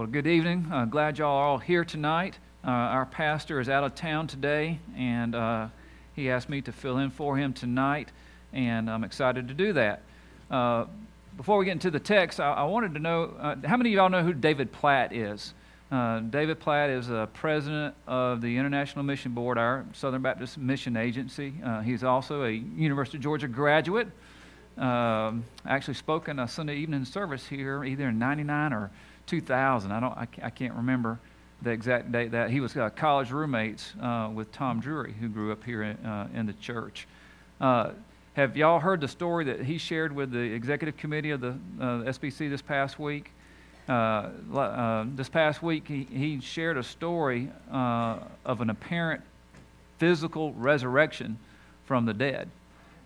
Well, good evening. Uh, glad y'all are all here tonight. Uh, our pastor is out of town today, and uh, he asked me to fill in for him tonight, and I'm excited to do that. Uh, before we get into the text, I, I wanted to know uh, how many of y'all know who David Platt is? Uh, David Platt is a president of the International Mission Board, our Southern Baptist Mission Agency. he's also a University of Georgia graduate. Um, actually spoke in a Sunday evening service here, either in 99 or 2000. I don't, I, I can't remember the exact date that he was uh, college roommates uh, with Tom Drury, who grew up here in, uh, in the church. Uh, have y'all heard the story that he shared with the executive committee of the uh, SBC this past week? Uh, this past week, he, he shared a story of an apparent physical resurrection from the dead.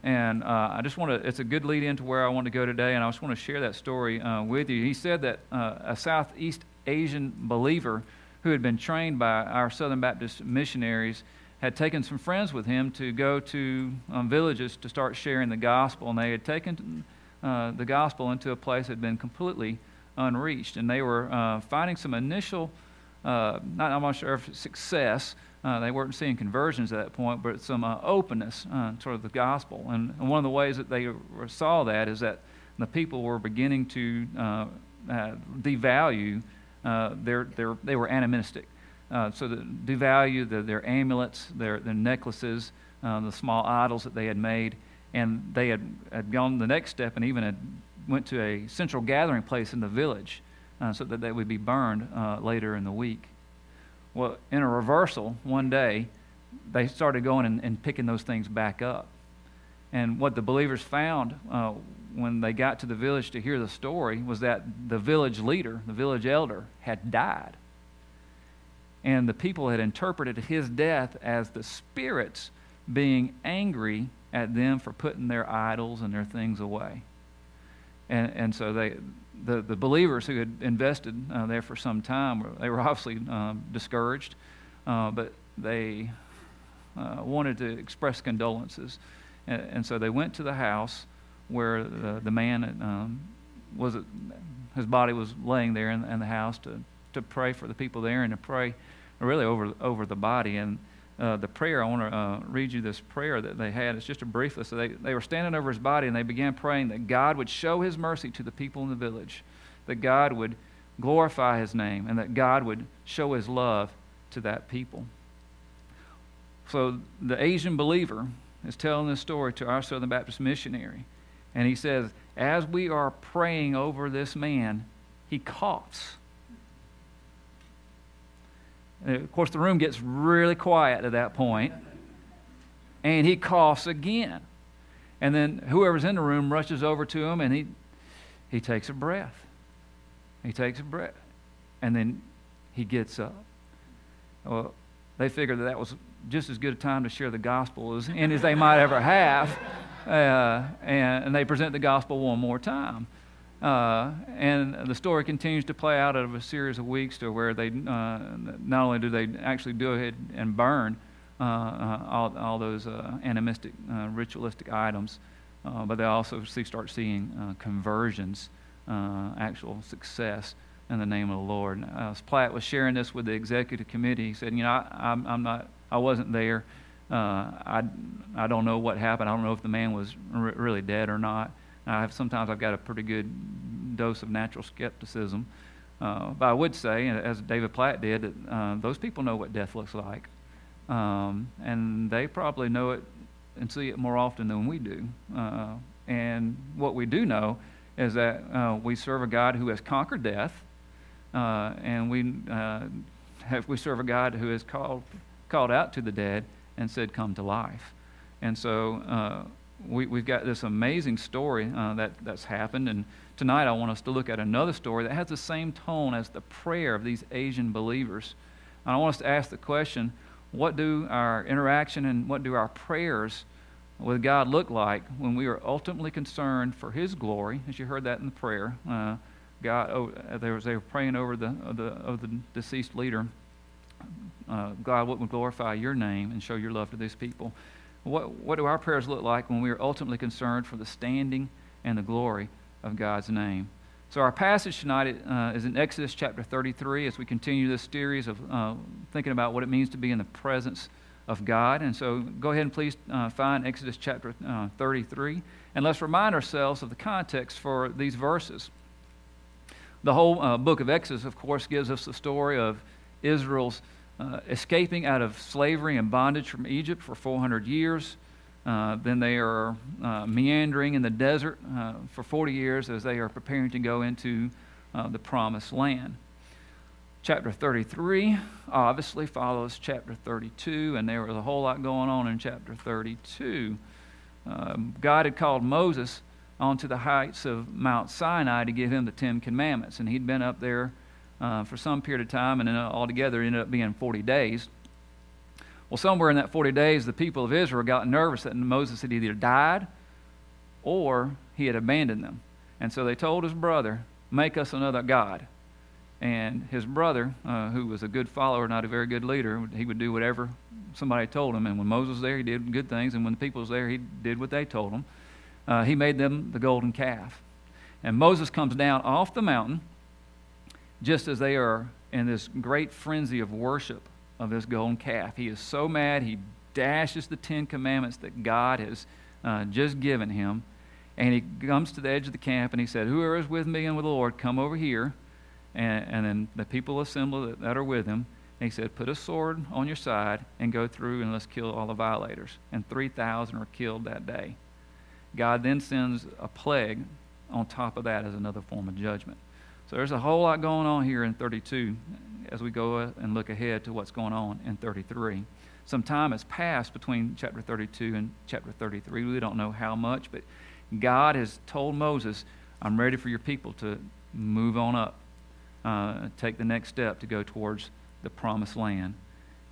And uh, I just want to, it's a good lead into where I want to go today, and I just want to share that story uh, with you. He said that uh, a Southeast Asian believer who had been trained by our Southern Baptist missionaries had taken some friends with him to go to um, villages to start sharing the gospel, and they had taken uh, the gospel into a place that had been completely unreached. And they were uh, finding some initial, uh, not, I'm not sure if success, uh, they weren't seeing conversions at that point, but some uh, openness uh, toward the gospel. And, and, one of the ways that they saw that is that the people were beginning to uh, uh, devalue uh, their, their, they were animistic. so the, devalue the, their amulets, their, their necklaces, the small idols that they had made. And they had, had gone the next step and even had went to a central gathering place in the village so that they would be burned later in the week. Well, in a reversal, one day, they started going and, and picking those things back up. And what the believers found uh, when they got to the village to hear the story was that the village leader, the village elder, had died. And the people had interpreted his death as the spirits being angry at them for putting their idols and their things away. And, and so they, the, the believers who had invested uh, there for some time, they were obviously um, discouraged, uh, but they uh, wanted to express condolences. And, and, so they went to the house where the, the man um, was, his body was laying there in, in, the house to, to pray for the people there and to pray really over, over the body. And uh, the prayer, I want to uh, read you this prayer that they had. It's just a brief list. So they, they were standing over his body and they began praying that God would show his mercy to the people in the village, that God would glorify his name, and that God would show his love to that people. So the Asian believer is telling this story to our Southern Baptist missionary. And he says, as we are praying over this man, he coughs. And of course, the room gets really quiet at that point, and he coughs again. And then whoever's in the room rushes over to him, and he, he takes a breath. He takes a breath, and then he gets up. Well, they figured that that was just as good a time to share the gospel as any as they might ever have. Uh, and, and they present the gospel one more time. Uh, and the story continues to play out over a series of weeks to where they uh, not only do they actually go ahead and burn uh, uh all, all those uh, animistic, uh, ritualistic items, but they also see, start seeing conversions, actual success in the name of the Lord. as Platt was sharing this with the executive committee, he said, "You know, I, am I'm not, I wasn't there. I, I don't know what happened. I don't know if the man was r- really dead or not." I have, sometimes I've got a pretty good dose of natural skepticism. Uh, but I would say, as David Platt did, that uh, those people know what death looks like. Um, and they probably know it and see it more often than we do. Uh, and what we do know is that uh, we serve a God who has conquered death, uh, and we, uh, have, we serve a God who has called, called out to the dead and said, Come to life. And so we, have got this amazing story uh, that, that's happened. And tonight I want us to look at another story that has the same tone as the prayer of these Asian believers. And I want us to ask the question what do our interaction and what do our prayers with God look like when we are ultimately concerned for His glory? As you heard that in the prayer, uh, God, oh, they, was, they were praying over the, of the, of the deceased leader. Uh, God, what would glorify your name and show your love to these people? What, what do our prayers look like when we are ultimately concerned for the standing and the glory of God's name? So, our passage tonight uh, is in Exodus chapter 33 as we continue this series of uh, thinking about what it means to be in the presence of God. And so, go ahead and please uh, find Exodus chapter uh, 33. And let's remind ourselves of the context for these verses. The whole uh, book of Exodus, of course, gives us the story of Israel's uh, escaping out of slavery and bondage from Egypt for 400 years. Uh, then they are uh, meandering in the desert uh, for 40 years as they are preparing to go into uh, the promised land. Chapter 33 obviously follows chapter 32, and there was a whole lot going on in chapter 32. Um, God had called Moses onto the heights of Mount Sinai to give him the Ten Commandments, and he'd been up there uh, for some period of time, and then altogether ended up being 40 days. Well, somewhere in that 40 days, the people of Israel got nervous that Moses had either died or he had abandoned them. And so they told his brother, Make us another God. And his brother, uh, who was a good follower, not a very good leader, he would do whatever somebody told him. And when Moses was there, he did good things. And when the people was there, he did what they told him. Uh, he made them the golden calf. And Moses comes down off the mountain just as they are in this great frenzy of worship of this golden calf. He is so mad, he dashes the Ten Commandments that God has uh, just given him. And he comes to the edge of the camp and he said, Whoever is with me and with the Lord, come over here. And, and then the people assemble that, that are with him. And he said, Put a sword on your side and go through and let's kill all the violators. And 3,000 are killed that day. God then sends a plague on top of that as another form of judgment. So there's a whole lot going on here in 32 as we go and look ahead to what's going on in 33. Some time has passed between chapter 32 and chapter 33. We don't know how much, but God has told Moses, I'm ready for your people to move on up, uh, take the next step to go towards the promised land.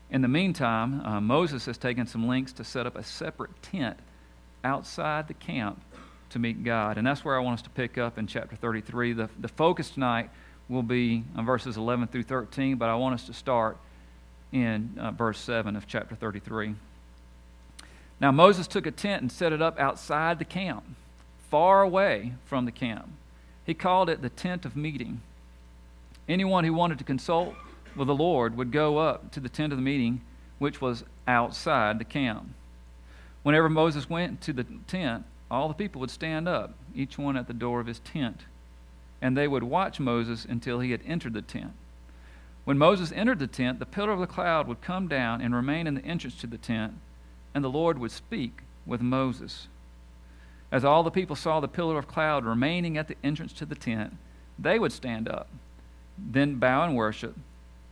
In the meantime, uh, Moses has taken some links to set up a separate tent outside the camp to meet God. And that's where I want us to pick up in chapter 33. The, the focus tonight will be on verses 11 through 13, but I want us to start in uh, verse 7 of chapter 33. Now, Moses took a tent and set it up outside the camp, far away from the camp. He called it the tent of meeting. Anyone who wanted to consult with the Lord would go up to the tent of the meeting, which was outside the camp. Whenever Moses went to the tent, all the people would stand up, each one at the door of his tent, and they would watch Moses until he had entered the tent. When Moses entered the tent, the pillar of the cloud would come down and remain in the entrance to the tent, and the Lord would speak with Moses. As all the people saw the pillar of cloud remaining at the entrance to the tent, they would stand up, then bow and worship,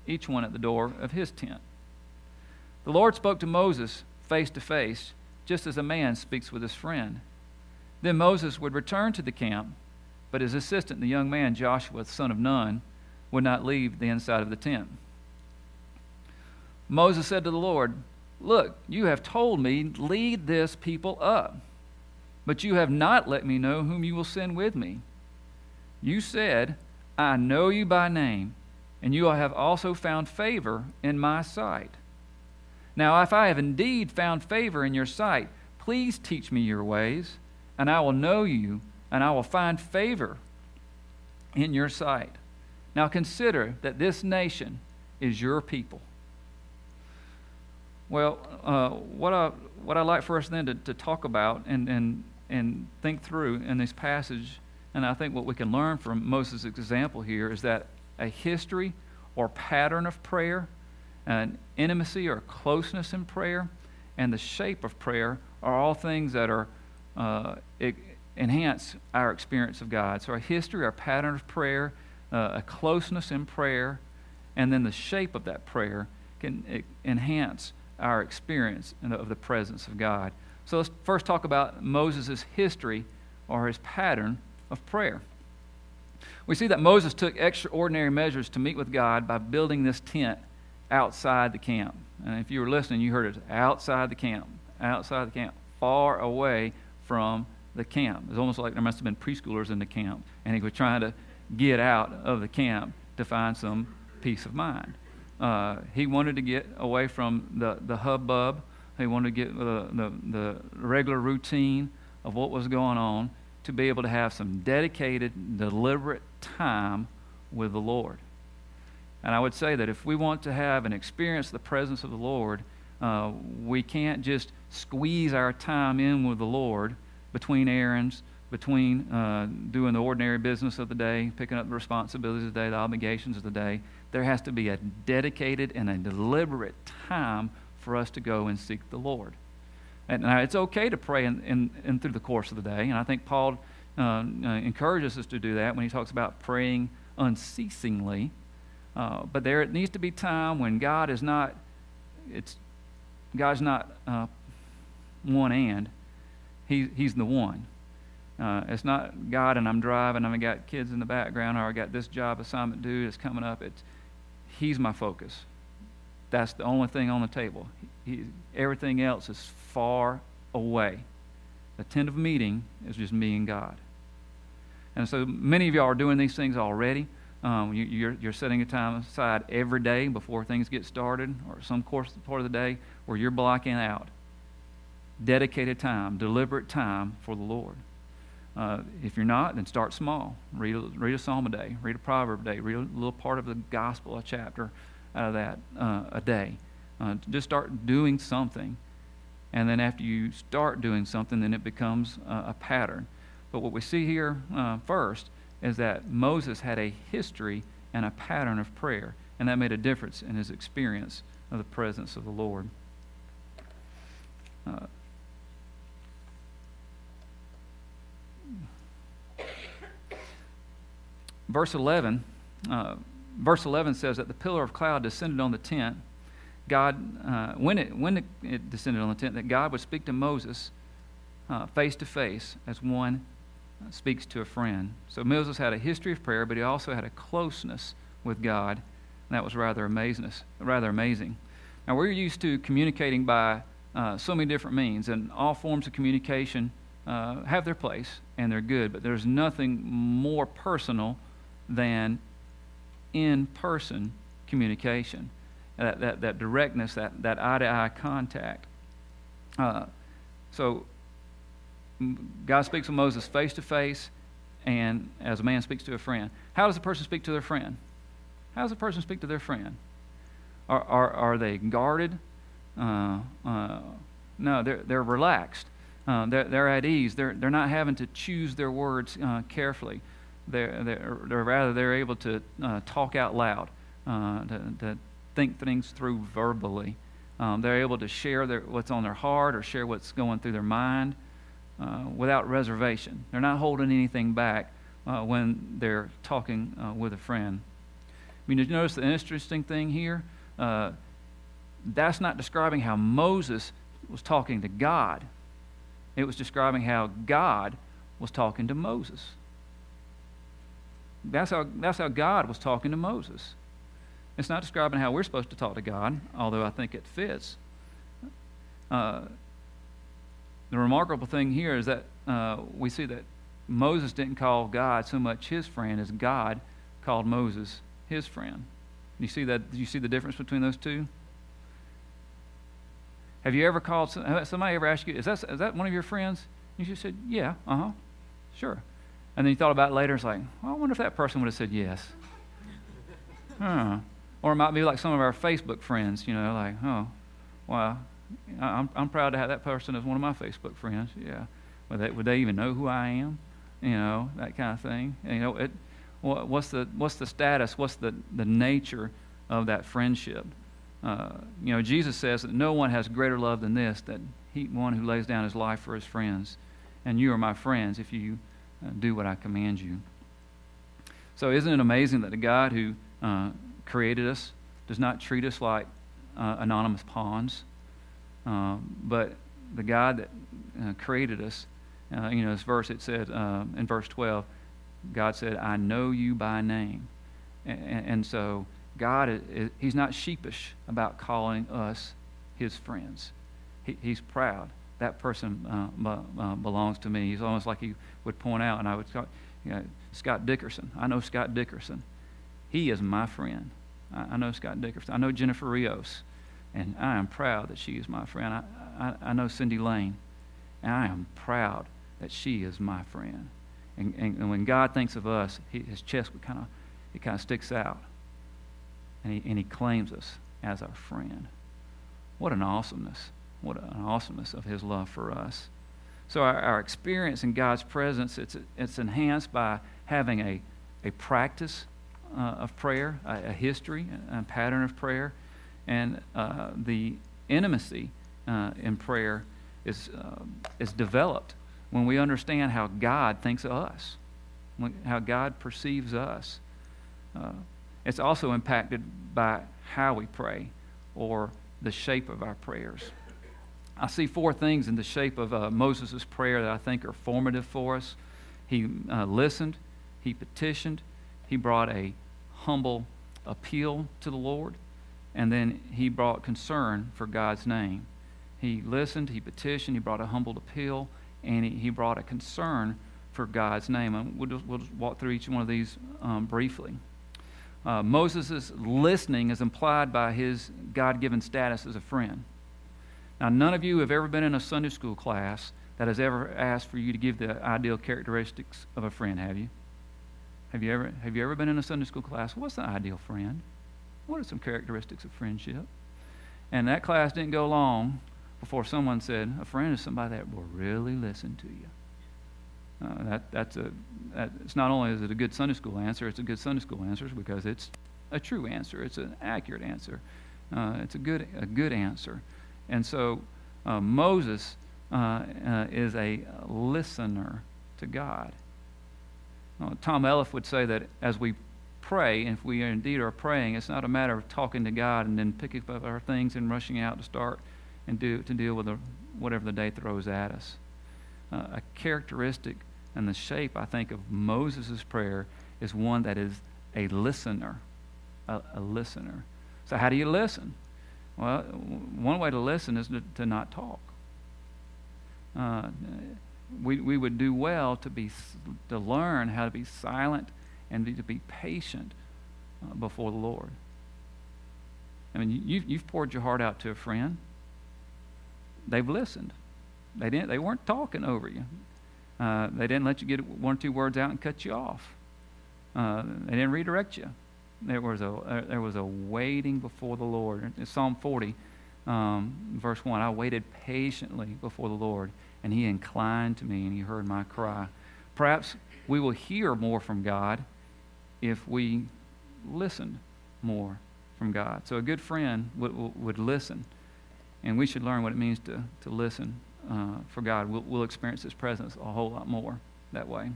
each one at the door of his tent. The Lord spoke to Moses face to face, just as a man speaks with his friend. Then Moses would return to the camp, but his assistant, the young man Joshua, son of Nun, would not leave the inside of the tent. Moses said to the Lord, Look, you have told me, lead this people up, but you have not let me know whom you will send with me. You said, I know you by name, and you have also found favor in my sight. Now, if I have indeed found favor in your sight, please teach me your ways and I will know you, and I will find favor in your sight. Now consider that this nation is your people. Well, uh, what, I, what I'd like for us then to, to talk about and, and, and think through in this passage, and I think what we can learn from Moses' example here is that a history or pattern of prayer, an intimacy or closeness in prayer, and the shape of prayer are all things that are uh, enhance our experience of God. So, our history, our pattern of prayer, uh, a closeness in prayer, and then the shape of that prayer can enhance our experience of the presence of God. So, let's first talk about Moses' history or his pattern of prayer. We see that Moses took extraordinary measures to meet with God by building this tent outside the camp. And if you were listening, you heard it outside the camp, outside the camp, far away from the camp. It's almost like there must have been preschoolers in the camp, and he was trying to get out of the camp to find some peace of mind. Uh, he wanted to get away from the, the hubbub. He wanted to get the, the, the regular routine of what was going on to be able to have some dedicated, deliberate time with the Lord. And I would say that if we want to have and experience the presence of the Lord, uh, we can't just squeeze our time in with the Lord between errands, between uh, doing the ordinary business of the day, picking up the responsibilities of the day, the obligations of the day. There has to be a dedicated and a deliberate time for us to go and seek the Lord. And now it's okay to pray in, in, in through the course of the day, and I think Paul uh, uh, encourages us to do that when he talks about praying unceasingly. Uh, but there it needs to be time when God is not, it's God's not uh, one and, he, He's the one. Uh, it's not God and I'm driving, I've got kids in the background, or I got this job assignment due that's coming up. It's, he's my focus. That's the only thing on the table. He, everything else is far away. The tent of meeting is just me and God. And so many of y'all are doing these things already. Um, you, are you're, setting a time aside every day before things get started, or some course part of the day where you're blocking out dedicated time, deliberate time for the Lord. Uh, if you're not, then start small. Read a, read a psalm a day, read a proverb a day, read a little part of the gospel, a chapter out of that uh, a day. Uh, just start doing something. And then after you start doing something, then it becomes a pattern. But what we see here uh, first is that Moses had a history and a pattern of prayer, and that made a difference in his experience of the presence of the Lord. Uh, verse 11 uh, verse 11 says that the pillar of cloud descended on the tent god uh, when, it, when it, descended on the tent that god would speak to moses uh, face to face as one speaks to a friend. So Moses had a history of prayer, but he also had a closeness with God, and that was rather amazing. Rather amazing. Now we're used to communicating by uh, so many different means, and all forms of communication uh, have their place and they're good. But there's nothing more personal than in-person communication. That, that, that directness, that, that eye-to-eye contact. Uh, so God speaks to Moses face to face and as a man speaks to a friend. How does a person speak to their friend? How does a person speak to their friend? Are, are, are they guarded? Uh, uh, no, they're, they're relaxed. Uh, they're, they're at ease. They're, they're not having to choose their words uh, carefully. They're, they're, they're, rather, they're able to uh, talk out loud, uh, to, to think things through verbally. Um, they're able to share their, what's on their heart or share what's going through their mind uh, without reservation. They're not holding anything back uh, when they're talking uh, with a friend. I mean, did you notice the interesting thing here? Uh, that's not describing how Moses was talking to God. It was describing how God was talking to Moses. That's how, that's how God was talking to Moses. It's not describing how we're supposed to talk to God, although I think it fits. The remarkable thing here is that uh, we see that Moses didn't call God so much his friend as God called Moses his friend. You see that? Do you see the difference between those two? Have you ever called somebody ever asked you, "Is that is that one of your friends?" And you just said, "Yeah, uh huh, sure." And then you thought about it later. It's like, well, I wonder if that person would have said yes. huh. Or it might be like some of our Facebook friends, you know, like, oh, well, I'm, I'm proud to have that person as one of my Facebook friends. Yeah. Would they, would they even know who I am? You know, that kind of thing. And, you know, it, what, what's, the, what's the status? What's the, the nature of that friendship? Uh, you know, Jesus says that no one has greater love than this, that he, one who lays down his life for his friends. And you are my friends if you uh, do what I command you. So, isn't it amazing that the God who uh, created us does not treat us like uh, anonymous pawns? Um, but the God that uh, created us, uh, you know, this verse it said uh, in verse 12, God said, I know you by name. And, and so God, is, He's not sheepish about calling us His friends. He, he's proud. That person uh, uh, belongs to me. He's almost like He would point out, and I would, you know, Scott Dickerson. I know Scott Dickerson. He is my friend. I, I know Scott Dickerson. I know Jennifer Rios. And I am proud that she is my friend. I, I, I know Cindy Lane, and I am proud that she is my friend. And, and, and when God thinks of us, he, his chest kind of it kind of sticks out, and he, and he claims us as our friend. What an awesomeness! What an awesomeness of His love for us. So our, our experience in God's presence it's it's enhanced by having a a practice uh, of prayer, a, a, history, a pattern of prayer, and uh, the intimacy uh, in prayer is uh, is developed when we understand how God thinks of us, how God perceives us. Uh, it's also impacted by how we pray or the shape of our prayers. I see four things in the shape of uh, Moses' prayer that I think are formative for us. He uh, listened, he petitioned, he brought a humble appeal to the Lord, and then he brought concern for God's name. He listened, he petitioned, he brought a humble appeal, and he, he brought a concern for God's name. And we'll just, we'll just walk through each one of these um, briefly. Uh, Moses' listening is implied by his God given status as a friend. Now, none of you have ever been in a Sunday school class that has ever asked for you to give the ideal characteristics of a friend, have you? Have you ever, have you ever been in a Sunday school class? What's the ideal friend? What are some characteristics of friendship? And that class didn't go long before someone said, A friend is somebody that will really listen to you. Uh, that, that's a, that, it's not only is it a good Sunday school answer, it's a good Sunday school answer because it's a true answer. It's an accurate answer. Uh, it's a good, a good answer. And so uh, Moses uh, uh, is a listener to God. Tom Elliff would say that as we pray, and if we indeed are praying, it's not a matter of talking to God and then picking up our things and rushing out to start and do, to deal with the, whatever the day throws at us. Uh, a characteristic and the shape, I think, of Moses' prayer is one that is a listener. A, a, listener. So, how do you listen? Well, one way to listen is to, to not talk. Uh, we, we would do well to, be, to learn how to be silent and to be patient uh, before the Lord. I mean, you, you've poured your heart out to a friend. They've listened. They, didn't, they weren't talking over you. Uh, they didn't let you get one or two words out and cut you off. Uh, they didn't redirect you. There was a uh, there was a waiting before the Lord. In Psalm 40, um, verse one, I waited patiently before the Lord, and He inclined to me, and He heard my cry. Perhaps we will hear more from God if we listened more from God. So a good friend would, would listen, and we should learn what it means to, to listen uh, for God. We'll, we'll experience His presence a whole lot more that way.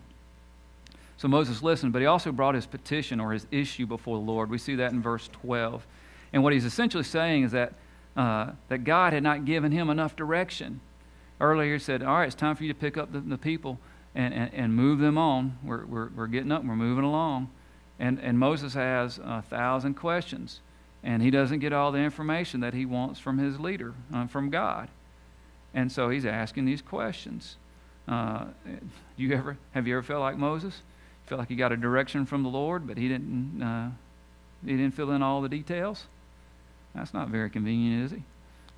So Moses listened, but he also brought his petition or his issue before the Lord. We see that in verse 12. And what he's essentially saying is that, uh, that God had not given him enough direction. Earlier he said, All right, it's time for you to pick up the, the people and, and, and, move them on. We're, we're, we're getting up, we're moving along. And, and Moses has a thousand questions, and he doesn't get all the information that he wants from his leader, uh, from God. And so he's asking these questions. Uh, you ever have you ever felt like Moses? Felt like he got a direction from the Lord, but he didn't. Uh, he didn't fill in all the details. That's not very convenient, is he?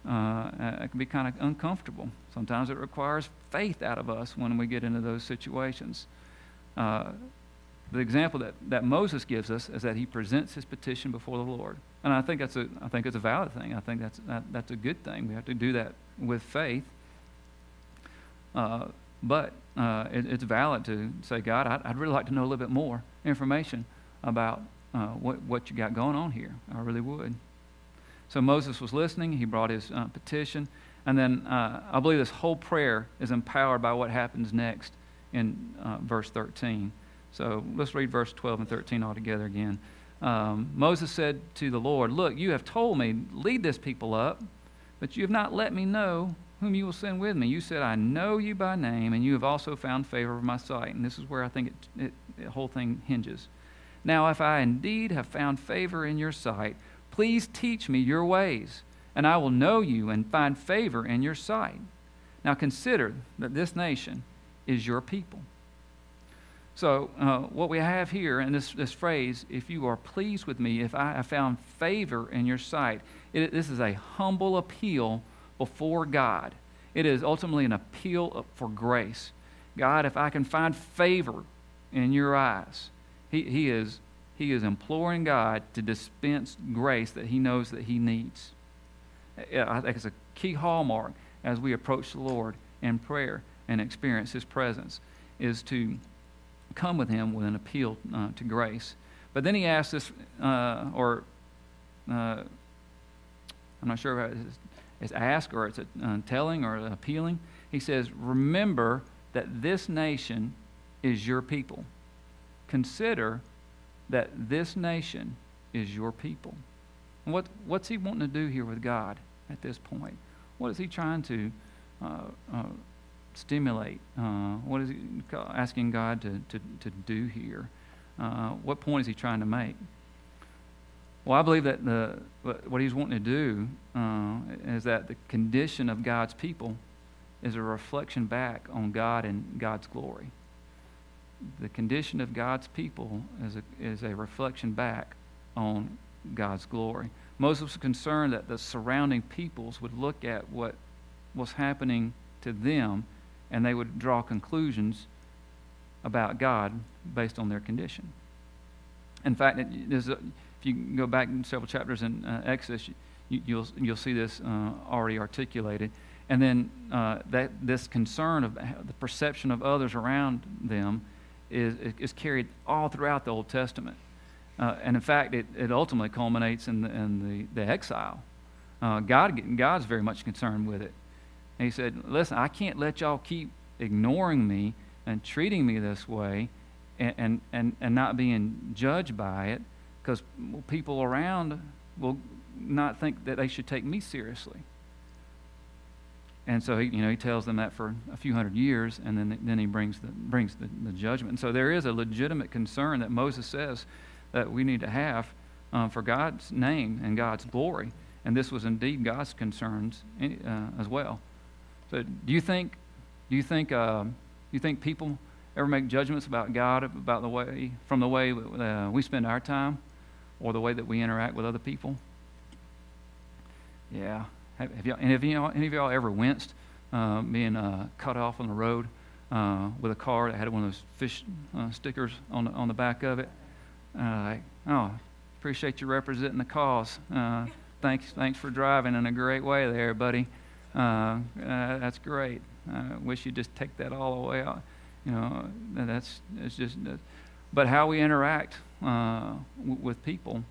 Uh, it can be kind of uncomfortable. Sometimes it requires faith out of us when we get into those situations. Uh, the example that, that Moses gives us is that he presents his petition before the Lord. And I think that's a, I think it's a valid thing. I think that's, that, that's a good thing. We have to do that with faith. Uh, but uh, it, it's valid to say, God, I'd, I'd, really like to know a little bit more information about uh, what, what you got going on here. I really would. So Moses was listening. He brought his uh, petition. And then uh, I believe this whole prayer is empowered by what happens next in uh, verse 13. So let's read verse 12 and 13 all together again. Um, Moses said to the Lord, Look, you have told me, lead this people up, but you have not let me know whom you will send with me. You said, I know you by name, and you have also found favor of my sight. And this is where I think it, it, the whole thing hinges. Now, if I indeed have found favor in your sight, please teach me your ways, and I will know you and find favor in your sight. Now, consider that this nation is your people. So, uh, what we have here in this, this phrase, if you are pleased with me, if I have found favor in your sight, it, this is a humble appeal before God. It is ultimately an appeal for grace. God, if I can find favor in your eyes. He, he, is, he is imploring God to dispense grace that he knows that he needs. I think it's a key hallmark as we approach the Lord in prayer and experience his presence is to come with him with an appeal uh, to grace. But then he asks this, uh, or uh, I'm not sure if it's, it's ask or it's a, uh, telling or appealing. He says, Remember that this nation is your people. Consider that this nation is your people. what, what's he wanting to do here with God at this point? What is he trying to uh, uh, stimulate? Uh, what is he asking God to, to, to do here? Uh, what point is he trying to make? Well, I believe that the, what he's wanting to do uh, is that the condition of God's people is a reflection back on God and God's glory. The condition of God's people is a, is a reflection back on God's glory. Moses was concerned that the surrounding peoples would look at what was happening to them and they would draw conclusions about God based on their condition. In fact, it, a, if you go back several chapters in uh, Exodus, you, will you'll, you'll see this uh, already articulated. And then uh, that this concern of the perception of others around them is, is carried all throughout the Old Testament. Uh, and in fact, it, it ultimately culminates in the, in the, the exile. Uh, God, God's very much concerned with it. And he said, Listen, I can't let y'all keep ignoring me and treating me this way and, and, and, and not being judged by it because people around will not think that they should take me seriously. And so he, you know, he tells them that for a few hundred years, and then, then he brings, the, brings the, the judgment. And so there is a legitimate concern that Moses says that we need to have um, for God's name and God's glory. And this was indeed God's concerns uh, as well. So do you think, do you think, uh, do you think people ever make judgments about God about the way, from the way uh, we spend our time or the way that we interact with other people? Yeah. Have, have y'all, any, of y'all, any of y'all ever winced uh, being uh, cut off on the road uh, with a car that had one of those fish uh, stickers on the, on the back of it? Like, oh, appreciate you representing the cause. Thanks, thanks for driving in a great way there, buddy. Uh, uh, that's great. I wish you'd just take that all away. You know, that's it's just. Uh, but how we interact w- with people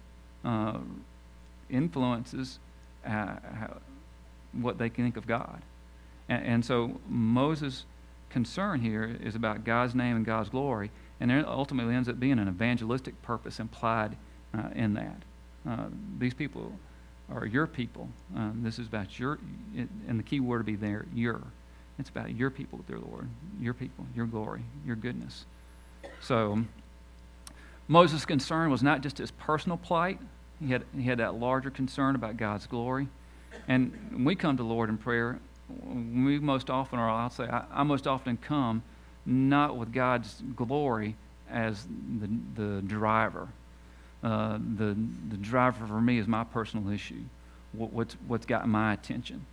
influences how, what they think of God. And, and so Moses' concern here is about God's name and God's glory, and there ultimately ends up being an evangelistic purpose implied uh, in that. Uh, these people are your people. Um, this is about your, and the key word to be there, your. It's about your people, dear Lord, your people, your glory, your goodness. So Moses' concern was not just his personal plight. He had, he had that larger concern about God's glory. And when we come to Lord in prayer, we most often, or I'll say, I, I most often come not with God's glory as the, the driver. Uh, the, the driver for me is my personal issue, what, what's, what's got my attention,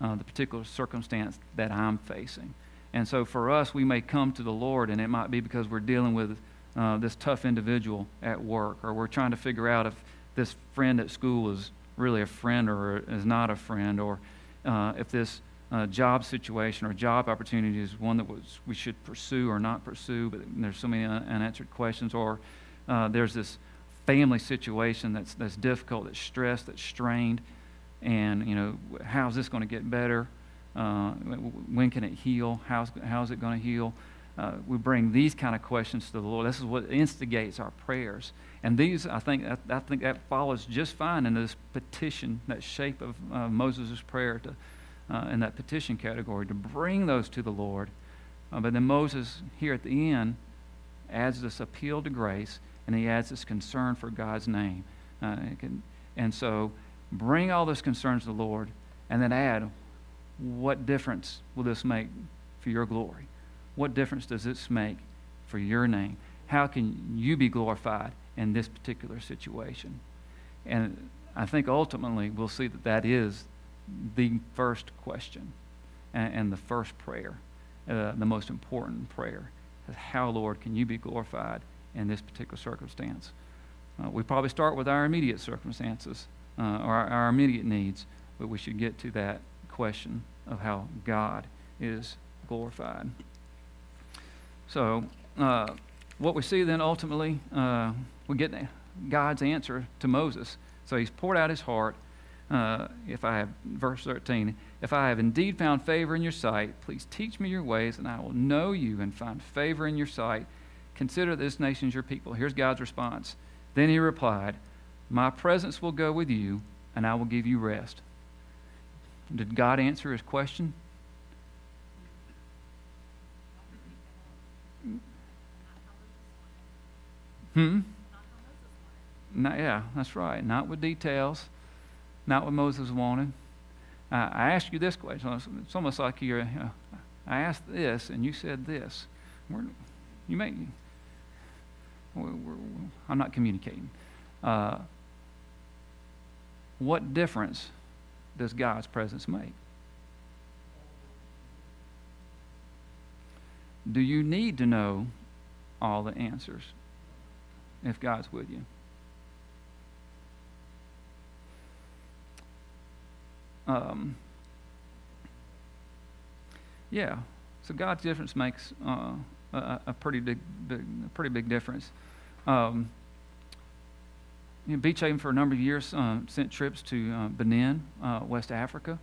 uh, the particular circumstance that I'm facing. And so for us, we may come to the Lord, and it might be because we're dealing with uh, this tough individual at work, or we're trying to figure out if this friend at school is really a friend or is not a friend, or uh, if this uh, job situation or job opportunity is one that was, we should pursue or not pursue, but there's so many unanswered questions, or uh, there's this family situation that's, that's difficult, that's stressed, that's strained, and you know how's this going to get better? Uh, when can it heal? How's, how's it going to heal? Uh, we bring these kind of questions to the Lord. This is what instigates our prayers. And these, I think, I, think that follows just fine in this petition, that shape of uh, Moses' prayer to, uh, in that petition category, to bring those to the Lord. Uh, but then Moses, here at the end, adds this appeal to grace, and he adds this concern for God's name. Uh, can, and so, bring all those concerns to the Lord, and then add, what difference will this make for your glory? What difference does this make for your name? How can you be glorified? in this particular situation. And I think ultimately we'll see that that is the first question and, and the first prayer uh, the most important prayer. How, Lord, can you be glorified in this particular circumstance? Uh, we probably start with our immediate circumstances uh, or our, our immediate needs, but we should get to that question of how God is glorified. So, uh, what we see then ultimately, uh, we get God's answer to Moses. So he's poured out his heart. Uh, if I have, verse 13, if I have indeed found favor in your sight, please teach me your ways, and I will know you and find favor in your sight. Consider this nation your people. Here's God's response. Then he replied, My presence will go with you, and I will give you rest. Did God answer his question? Hmm? Not, yeah, that's right. Not with details, not what Moses wanted. I asked you this question. It's almost like you're, uh, I asked this and you said this. We're, you may, I'm not communicating. Uh, what difference does God's presence make? Do you need to know all the answers if God's with you? Um, yeah, so God's difference makes uh, a, pretty big, big, pretty big difference. Um, you know, Beach Haven for a number of years uh, sent trips to uh, Benin, uh, West Africa,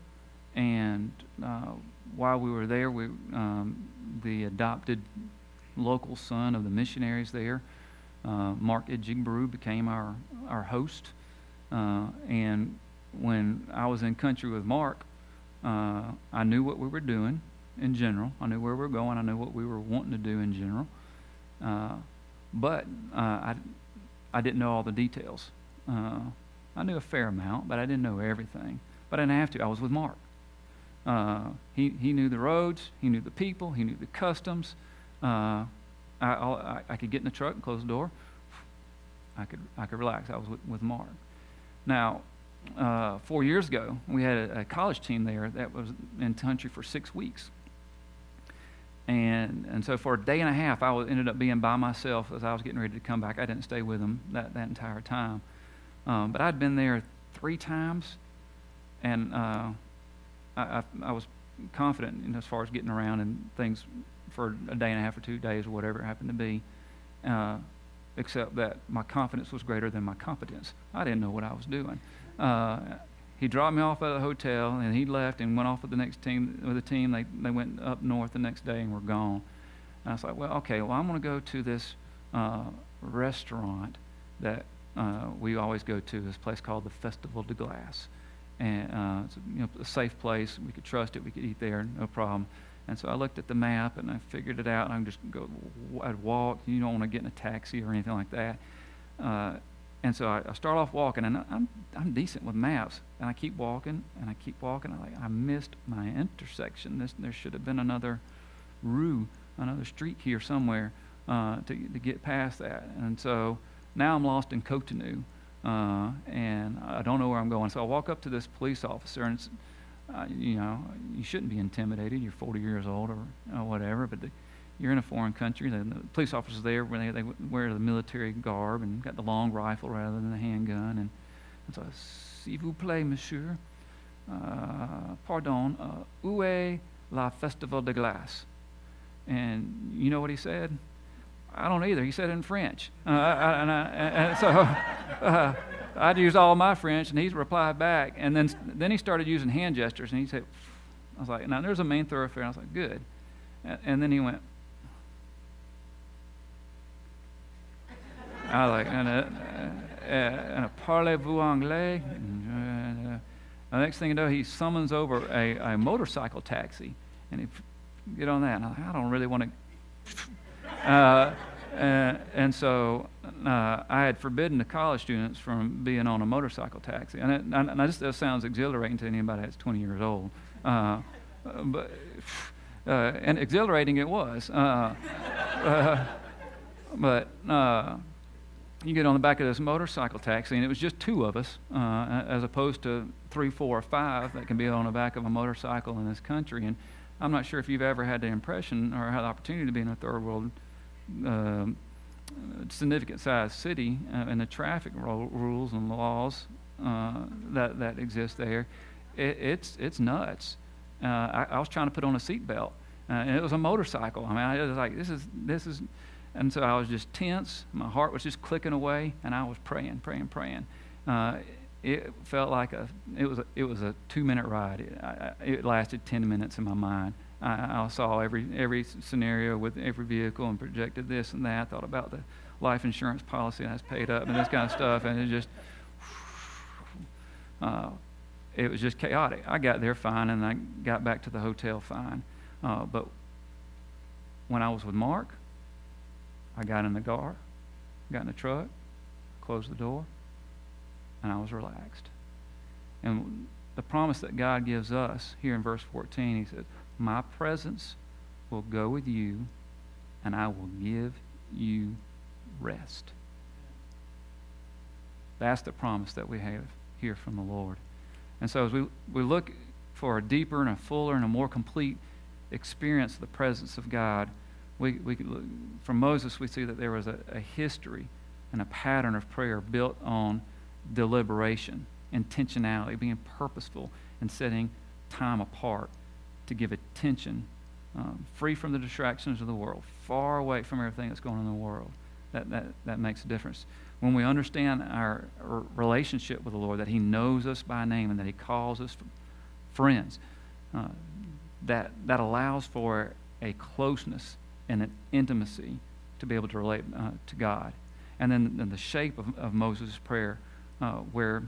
and uh, while we were there, we um, the adopted local son of the missionaries there, uh, Mark Ejigbaru, became our our host, and when I was in country with Mark, uh, I knew what we were doing in general. I knew where we were going. I knew what we were wanting to do in general. Uh, but uh, I, I didn't know all the details. Uh, I knew a fair amount, but I didn't know everything. But I didn't have to. I was with Mark. Uh, he, he knew the roads, he knew the people, he knew the customs. Uh, I, I, I could get in the truck and close the door. I could, I could relax. I was with, with Mark. Now, uh, four years ago, we had a, a, college team there that was in country for six weeks. And, and so for a day and a half, I ended up being by myself as I was getting ready to come back. I didn't stay with them that, that entire time. Um, but I'd been there three times, and uh, I, I, I, was confident as far as getting around and things for a day and a half or two days or whatever it happened to be. Uh, except that my confidence was greater than my competence. I didn't know what I was doing. Uh, he dropped me off at the hotel, and he left and went off with the next team. With the team, they they went up north the next day and were gone. And I was like, well, okay, well, I'm going to go to this uh, restaurant that uh, we always go to. This place called the Festival de Glace, and uh, it's a, you know, a safe place. We could trust it. We could eat there, no problem. And so I looked at the map and I figured it out. And I just go, I'd walk. You don't want to get in a taxi or anything like that. Uh, and so I, I, start off walking, and I'm, I'm decent with maps. And I keep walking, and I keep walking. I like, I missed my intersection. This, there should have been another rue, another street here somewhere uh, to, to get past that. And so now I'm lost in Cotonou, uh, and I don't know where I'm going. So I walk up to this police officer, and uh, you know, you shouldn't be intimidated. You're 40 years old or, whatever, but the, you're in a foreign country. The, police officers there, when they, they wear the military garb and got the long rifle rather than the handgun. And, and so, s'il vous plaît, monsieur, uh, pardon, uh, où est la festival de glace? And you know what he said? I don't either. He said it in French. Uh, I, and, I, and, so uh, I'd use all my French, and he's replied back. And then, then he started using hand gestures, and he said, I was like, now there's a main thoroughfare. And I was like, good. And, and then he went, I was like, and, uh, uh, and a parlez-vous anglais? And, uh, the next thing you know, he summons over a, a motorcycle taxi, and he get on that. And I'm like, I don't really want to. Uh, and, and, so uh, I had forbidden the college students from being on a motorcycle taxi. And, it, and, this, that sounds exhilarating to anybody that's 20 years old. Uh, but, uh, and exhilarating it was. Uh, uh, but you get on the back of this motorcycle taxi, and it was just two of us, uh, as opposed to three, four, or five that can be on the back of a motorcycle in this country. And I'm not sure if you've ever had the impression or had the opportunity to be in a third world uh, significant sized city uh, and the traffic ro- rules and laws uh, that, that exist there. It, it's, it's nuts. Uh, I, I, was trying to put on a seatbelt, uh, and it was a motorcycle. I mean, I was like, this is, this is, and so I was just tense. My heart was just clicking away, and I was praying, praying, praying. Uh, it felt like a it was a, it was a two minute ride. It, I, it lasted ten minutes in my mind. I, I, saw every every scenario with every vehicle and projected this and that. Thought about the life insurance policy I that's paid up and this kind of stuff, and it just uh, it was just chaotic. I got there fine, and I got back to the hotel fine. Uh, but when I was with Mark, I got in the car, got in the truck, closed the door, and I was relaxed. And the promise that God gives us here in verse 14, he says, My presence will go with you, and I will give you rest. That's the promise that we have here from the Lord. And so as we, we look for a deeper and a fuller and a more complete experience of the presence of God, we, we from Moses we see that there was a, a history and a pattern of prayer built on deliberation, intentionality, being purposeful, and setting time apart to give attention, um, free from the distractions of the world, far away from everything that's going on in the world. That, that, that makes a difference. When we understand our, our relationship with the Lord, that He knows us by name and that He calls us friends, uh, that, that allows for a closeness and an intimacy to be able to relate uh, to God. And then, the shape of, of Moses' prayer uh, where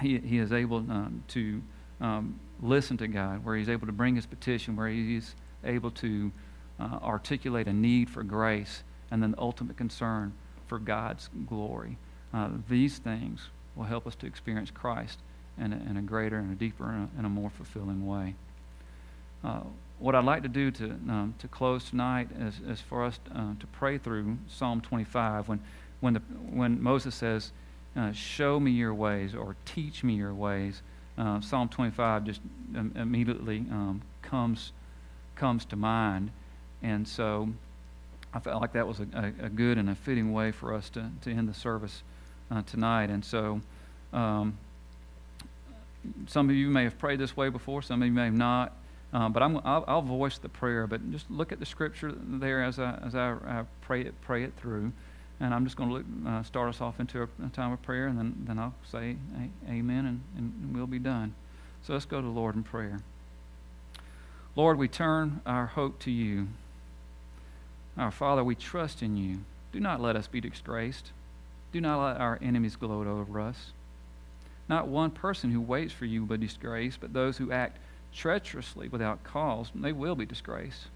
he, he is able um, to um, listen to God, where he's able to bring his petition, where he's able to uh, articulate a need for grace, and then the ultimate concern for God's glory. Uh, these things will help us to experience Christ in a, in a greater and a deeper and a, and a more fulfilling way. What I'd like to do to, um, to close tonight is, is for us uh, to pray through Psalm 25 when, when, the, when Moses says, uh, show me your ways or teach me your ways. Uh, Psalm 25 just immediately um, comes comes to mind, and so I felt like that was a, a, good and a fitting way for us to, to end the service uh, tonight. And so, um, some of you may have prayed this way before, some of you may have not. Uh, but I'm, I'll, I'll, voice the prayer. But just look at the scripture there as I as I, I pray it pray it through. And I'm just going to uh, start us off into a, a, time of prayer, and then, then I'll say amen, and, and we'll be done. So let's go to the Lord in prayer. Lord, we turn our hope to you. Our Father, we trust in you. Do not let us be disgraced. Do not let our enemies gloat over us. Not one person who waits for you will be disgraced, but those who act treacherously without cause, they will be disgraced.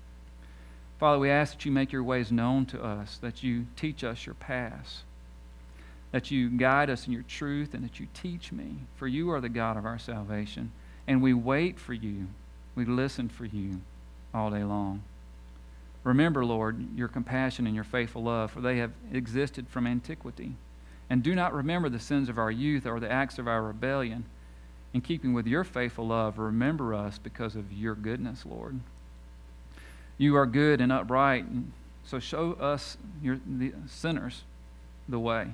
Father, we ask that you make your ways known to us, that you teach us your paths, that you guide us in your truth, and that you teach me. For you are the God of our salvation. And we wait for you. We listen for you all day long. Remember, Lord, your compassion and your faithful love, for they have existed from antiquity. And do not remember the sins of our youth or the acts of our rebellion. In keeping with your faithful love, remember us because of your goodness, Lord. You are good and upright, and so show us, your, the sinners, the way.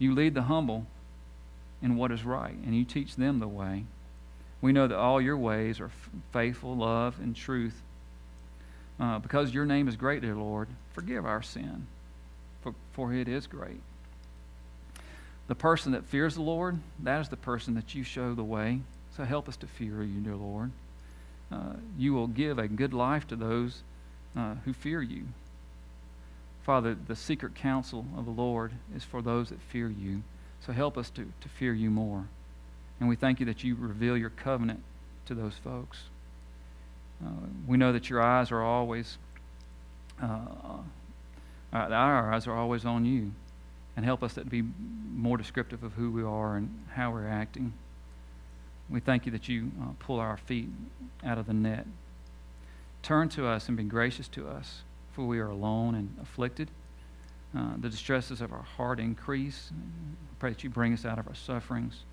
You lead the humble in what is right, and you teach them the way. We know that all your ways are faithful, love, and truth. Uh, because your name is great, dear Lord, forgive our sin, for, for it is great. The person that fears the Lord, that is the person that you show the way. So help us to fear you, dear Lord uh, you will give a good life to those uh, who fear you. Father, the secret counsel of the Lord is for those that fear you. So help us to, to fear you more. And we thank you that you reveal your covenant to those folks. Uh, we know that your eyes are always, uh, uh, our eyes are always on you. And help us to be more descriptive of who we are and how we're acting. We thank you that you uh, pull our feet out of the net. Turn to us and be gracious to us, for we are alone and afflicted. Uh, the distresses of our heart increase. We pray that you bring us out of our sufferings.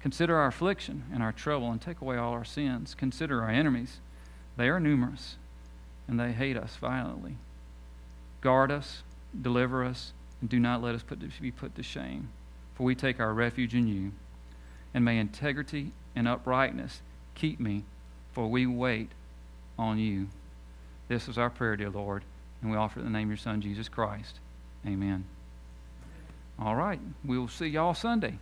Consider our affliction and our trouble and take away all our sins. Consider our enemies, They are numerous, and they hate us violently. Guard us, deliver us, and do not let us put be put to shame, for we take our refuge in you. And may integrity and uprightness keep me, for we wait on you. This is our prayer, dear Lord, and we offer it in the name of your Son, Jesus Christ. Amen. All right. We will see y'all Sunday.